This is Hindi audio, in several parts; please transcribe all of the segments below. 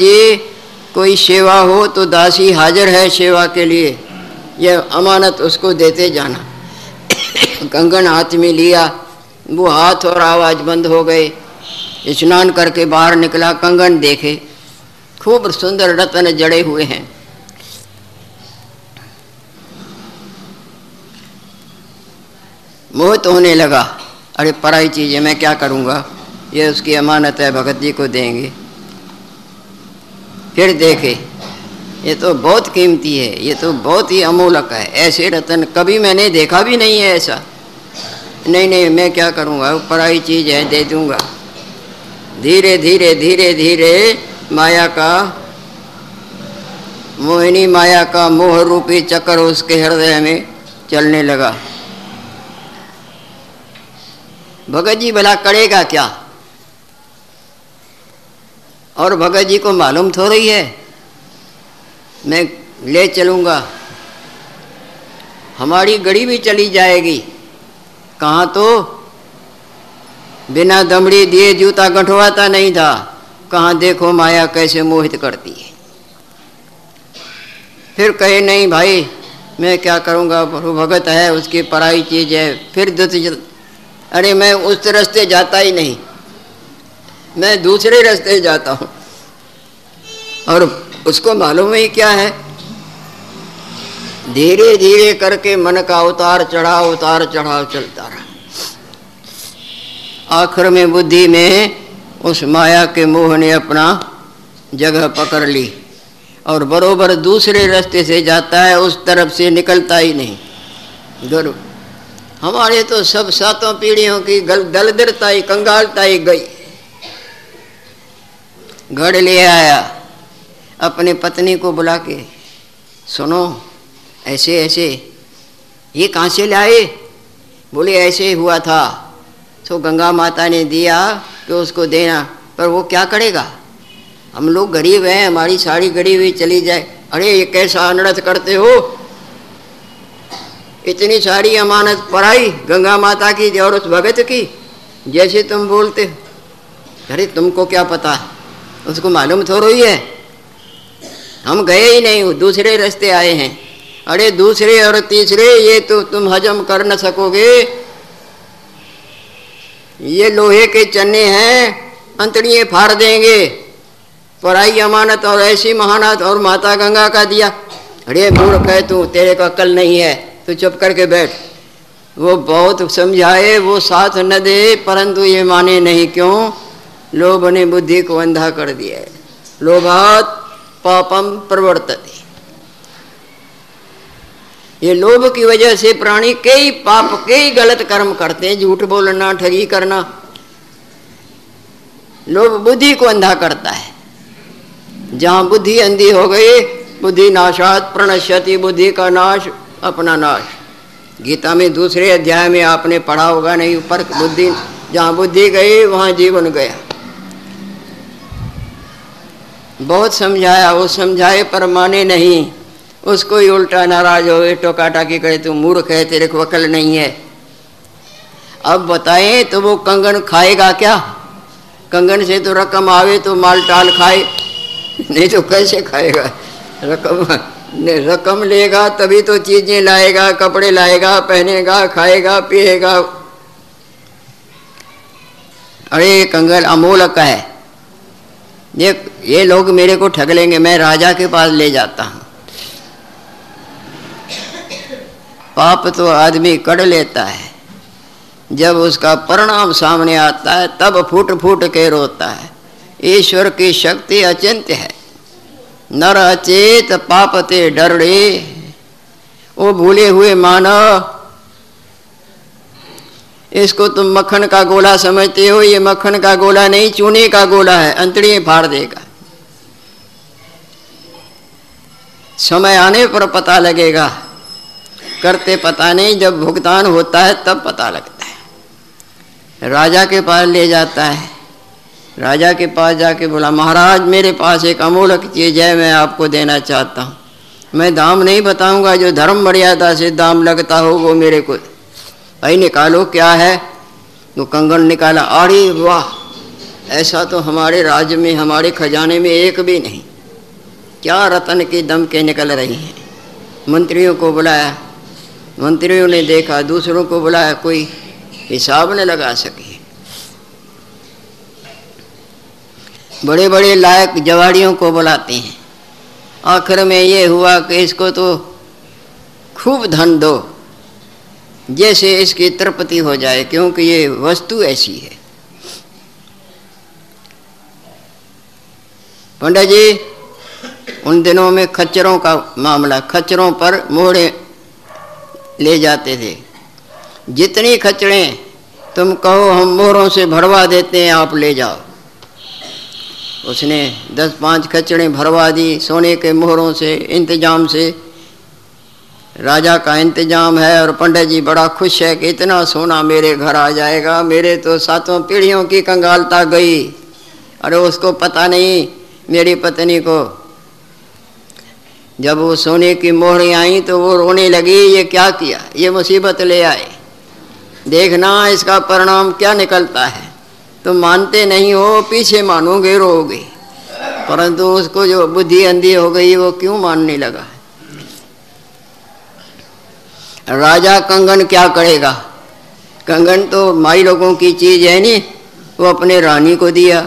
जी कोई सेवा हो तो दासी हाजिर है सेवा के लिए। यह अमानत उसको देते जाना। कंगन हाथ में लिया। वो हाथ और आवाज़ बंद हो गए। स्नान करके बाहर निकला। कंगन देखे। खूब सुंदर रत्न जड़े हुए हैं। मोहित होने लगा। अरे पराई चीज़ मैं क्या करूँगा? ये उसकी अमानत है। भगत जी को देंगे। फिर देखे। ये तो बहुत कीमती है, ये तो बहुत ही अमूलक है। ऐसे रतन कभी मैंने देखा भी नहीं है ऐसा। नहीं नहीं, मैं क्या करूँगा? पराई चीज़ है, दे दूँगा। धीरे धीरे धीरे धीरे माया का मोहिनी, माया का मोह रूपी चक्कर उसके हृदय में चलने लगा। भगत जी भला करेगा क्या? और भगत जी को मालूम थो रही है। मैं ले चलूँगा। हमारी गड़ी भी चली जाएगी। कहाँ तो? बिना दमड़ी दिए जूता गंठवाता नहीं था। कहाँ देखो माया कैसे मोहित करती है। फिर कहे, नहीं भाई, मैं क्या करूँगा? भगत है, उसकी पराई चीज़ है। फिर अरे मैं उस रास्ते जाता ही नहीं। मैं दूसरे रास्ते जाता हूँ। और उसको मालूम ही क्या है? धीरे धीरे करके मन का उतार चढ़ाव उतार चढ़ाव चलता रहा। आखिर में बुद्धि में उस माया के मोह ने अपना जगह पकड़ ली और बरोबर दूसरे रास्ते से जाता है, उस तरफ़ से निकलता ही नहीं। गर्व हमारे तो सब सातों पीढ़ियों की गल दलदरता ही कंगालता ही गई। घर ले आया। अपने पत्नी को बुला के, सुनो, ऐसे ऐसे, ये कहाँ से लाए? बोले, ऐसे हुआ था। तो गंगा माता ने दिया कि उसको देना, पर वो क्या करेगा? हम लोग गरीब हैं, हमारी साड़ी गड़ी हुई चली जाए। अरे, ये कैसा अनर्थ करते हो? इतनी सारी अमानत पढ़ाई गंगा माता की और उस भगत की, जैसे तुम बोलते अरे, तुमको क्या पता? उसको मालूम थोड़ा ही है। हम गए ही नहीं दूसरे रास्ते आए हैं। अरे दूसरे और तीसरे, ये तो तुम हजम कर न सकोगे। ये लोहे के चने हैं अंतड़िए फाड़ देंगे। पढ़ाई अमानत और ऐसी महानत और माता गंगा का दिया। अरे मूर्ख है तू, तेरे को अक्ल नहीं है। तू चुप करके बैठ। वो बहुत समझाए, वो साथ न दे, परंतु ये माने नहीं क्यों? लोभ ने बुद्धि को अंधा कर दिया है। लोभात पापम प्रवर्तते। ये लोभ की वजह से प्राणी कई पाप, कई गलत कर्म करते हैं, झूठ बोलना, ठगी करना। लोभ बुद्धि को अंधा करता है। जहाँ बुद्धि अंधी हो गई, बुद्धि नाशात, प्रणश्यति, बुद्धि का नाश, अपना नाश। गीता में दूसरे अध्याय में आपने पढ़ा होगा, नहीं ऊपर बुद्धि, जहाँ बुद्धि गई, वहाँ जीवन गया। बहुत समझाया, वो समझाए पर माने नहीं। उसको ही उल्टा नाराज़ हो गए टोका टाकी करे तू मूर्ख है, तेरे को अकल नहीं है। अब बताएँ तो वो कंगन खाएगा क्या? कंगन से तो रकम आवे तो माल टाल खाए। नहीं तो कैसे खाएगा? रकम रकम लेगा, तभी तो चीज़ें लाएगा, कपड़े लाएगा, पहनेगा, खाएगा, पिएगा। अरे, कंगन अमोलक है। ये ये लोग मेरे को ठग लेंगे मैं राजा के पास ले जाता हूँ। पाप तो आदमी कर लेता है। जब उसका परिणाम सामने आता है, तब फूट फूट के रोता है। ईश्वर की शक्ति अचिंत्य है। नर अचेत पापते डरड़े। वो भूले हुए मानव इसको तुम मक्खन का गोला समझते हो, ये मक्खन का गोला नहीं, चूने का गोला है अंतड़ी फाड़ देगा। समय आने पर पता लगेगा। करते पता नहीं, जब भुगतान होता है, तब पता लगता है। राजा के पास ले जाता है। राजा के पास जाके बोला, महाराज, मेरे पास एक अमूलक चीज़ है, मैं आपको देना चाहता हूँ। मैं दाम नहीं बताऊँगा, जो धर्म मर्यादा से दाम लगता हो, वो मेरे को भाई निकालो, क्या है? वो कंगन निकाला, अरे वाह, ऐसा तो हमारे राज्य में, हमारे खजाने में एक भी नहीं। क्या रतन के दम के निकल रही हैं? मंत्रियों को बुलाया। मंत्रियों ने देखा, दूसरों को बुलाया, कोई हिसाब न लगा सके। बड़े बड़े लायक जवाड़ियों को बुलाते हैं। आखिर में ये हुआ कि इसको तो खूब धन दो। जैसे इसकी तृप्ति हो जाए, क्योंकि ये वस्तु ऐसी है। पंडित जी, उन दिनों में खच्चरों का मामला, खच्चरों पर मोड़े ले जाते थे। जितनी खच्चरें तुम कहो, हम मोहरों से भरवा देते हैं, आप ले जाओ। उसने दस पाँच खच्चरें भरवा दी, सोने के मोहरों से, इंतज़ाम से राजा का इंतज़ाम है और पंडित जी बड़ा खुश है कि इतना सोना मेरे घर आ जाएगा। मेरे तो सातों पीढ़ियों की कंगालता गई। अरे उसको पता नहीं, मेरी पत्नी को। जब वो सोने की मोहरें आई तो वो रोने लगी, ये क्या किया? ये मुसीबत ले आए। देखना, इसका परिणाम क्या निकलता है। तुम मानते नहीं हो, पीछे मानोगे रोगे परंतु उसको जो बुद्धि अंधी हो गई, वो क्यों मानने लगा? राजा कंगन क्या करेगा? कंगन तो माई लोगों की चीज़ है नहीं, वो अपने रानी को दिया।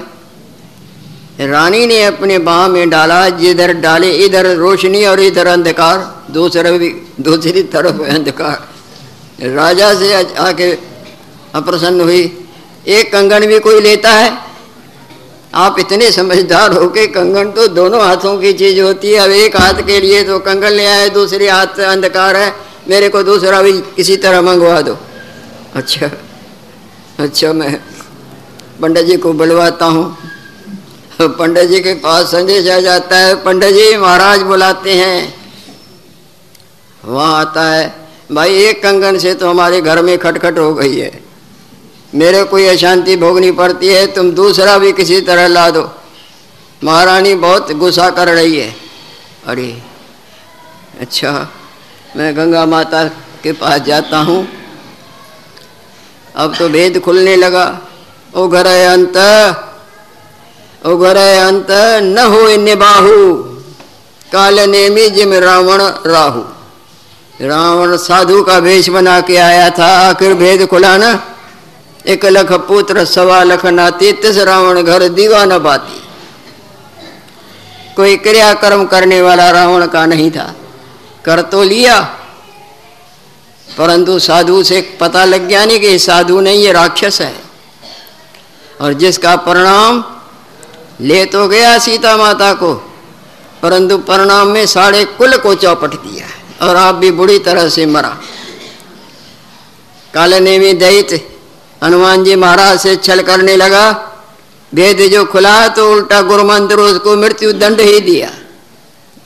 रानी ने अपने बाह में डाला, जिधर डाले इधर रोशनी और इधर अंधकार, दूसरे भी, दूसरी तरफ़ अंधकार। राजा से आके अप्रसन्न हुई। एक कंगन भी कोई लेता है? आप इतने समझदार हो के कंगन तो दोनों हाथों की चीज़ होती है, अब एक हाथ के लिए तो कंगन ले आए, दूसरे हाथ अंधकार है। मेरे को दूसरा भी किसी तरह मंगवा दो। अच्छा अच्छा मैं पंडित जी को बुलवाता हूँ। पंडित जी के पास संदेश आ जाता है, पंडित जी महाराज बुलाते हैं। वहाँ आता है, भाई, एक कंगन से तो हमारे घर में खटखट हो गई है। मेरे कोई अशांति भोगनी पड़ती है, तुम दूसरा भी किसी तरह ला दो। महारानी बहुत गुस्सा कर रही है। अरे अच्छा मैं गंगा माता के पास जाता हूँ। अब तो भेद खुलने लगा। ओ घर अंत उगर अंत, न हो निबाहु। काल नेमी जिम रावण राहु। रावण साधु का वेश बना के आया था। आखिर भेद खुला ना। एक लख पुत्र, सवा लख नाती, तिस रावण घर दीवा न बाती। कोई क्रियाकर्म करने वाला रावण का नहीं था। कर तो लिया। परंतु साधु से पता लग गया नहीं कि साधु नहीं, ये राक्षस है। और जिसका परिणाम ले तो गया सीता माता को, परंतु परिणाम में साढ़े कुल को चौपट दिया और आप भी बुरी तरह से मरा। काले ने भी हनुमान जी महाराज से छल करने लगा। भेद जो खुला तो उल्टा गुरु मंत्र उसको मृत्यु दंड ही दिया,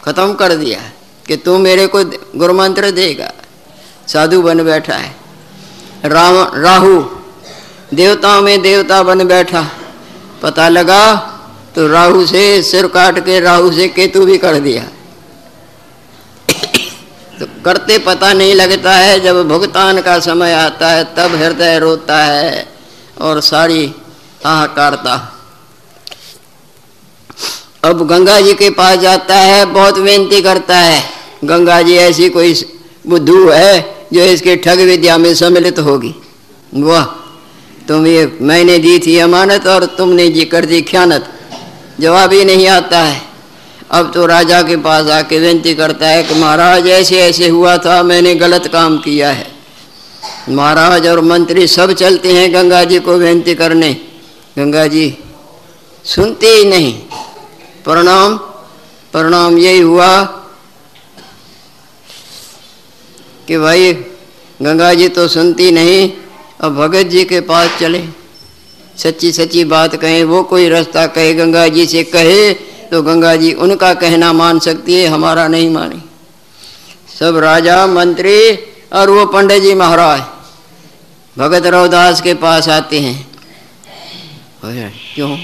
खत्म कर दिया। कि तू मेरे को गुरु मंत्र देगा। साधु बन बैठा है। राम, राहु, देवताओं में देवता बन बैठा। पता लगा तो राहु से सिर काट के राहु से केतु भी कर दिया। तो करते पता नहीं लगता है, जब भुगतान का समय आता है, तब हृदय रोता है और सारी हाहाकारता। अब गंगा जी के पास जाता है, बहुत विनती करता है। गंगा जी ऐसी कोई बुद्धू है जो इसके ठग विद्या में सम्मिलित होगी? वाह, तुम ये मैंने दी थी अमानत और तुमने जी कर दी ख्यानत। जवाब ही नहीं आता है। अब तो राजा के पास आके विनती करता है कि महाराज, ऐसे ऐसे हुआ था, मैंने गलत काम किया है। महाराज और मंत्री सब चलते हैं गंगा जी को विनती करने। गंगा जी सुनते ही नहीं। प्रणाम प्रणाम, यही हुआ। कि भाई, गंगा जी तो सुनती नहीं, अब भगत जी के पास चले। सच्ची सच्ची बात कहें, वो कोई रास्ता कहे, गंगा जी से कहे तो गंगा जी उनका कहना मान सकती है, हमारा नहीं माने। सब राजा, मंत्री और वो पंडित जी महाराज, भगत रवदास के पास आते हैं। क्यों?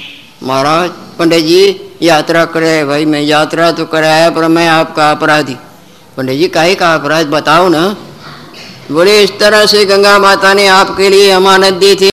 महाराज, पंडित जी यात्रा करे भाई, मैं यात्रा तो कराया, पर मैं आपका अपराधी। पंडित जी काहे का अपराध? बताओ ना। बोले, इस तरह से गंगा माता ने आपके लिए अमानत दी थी।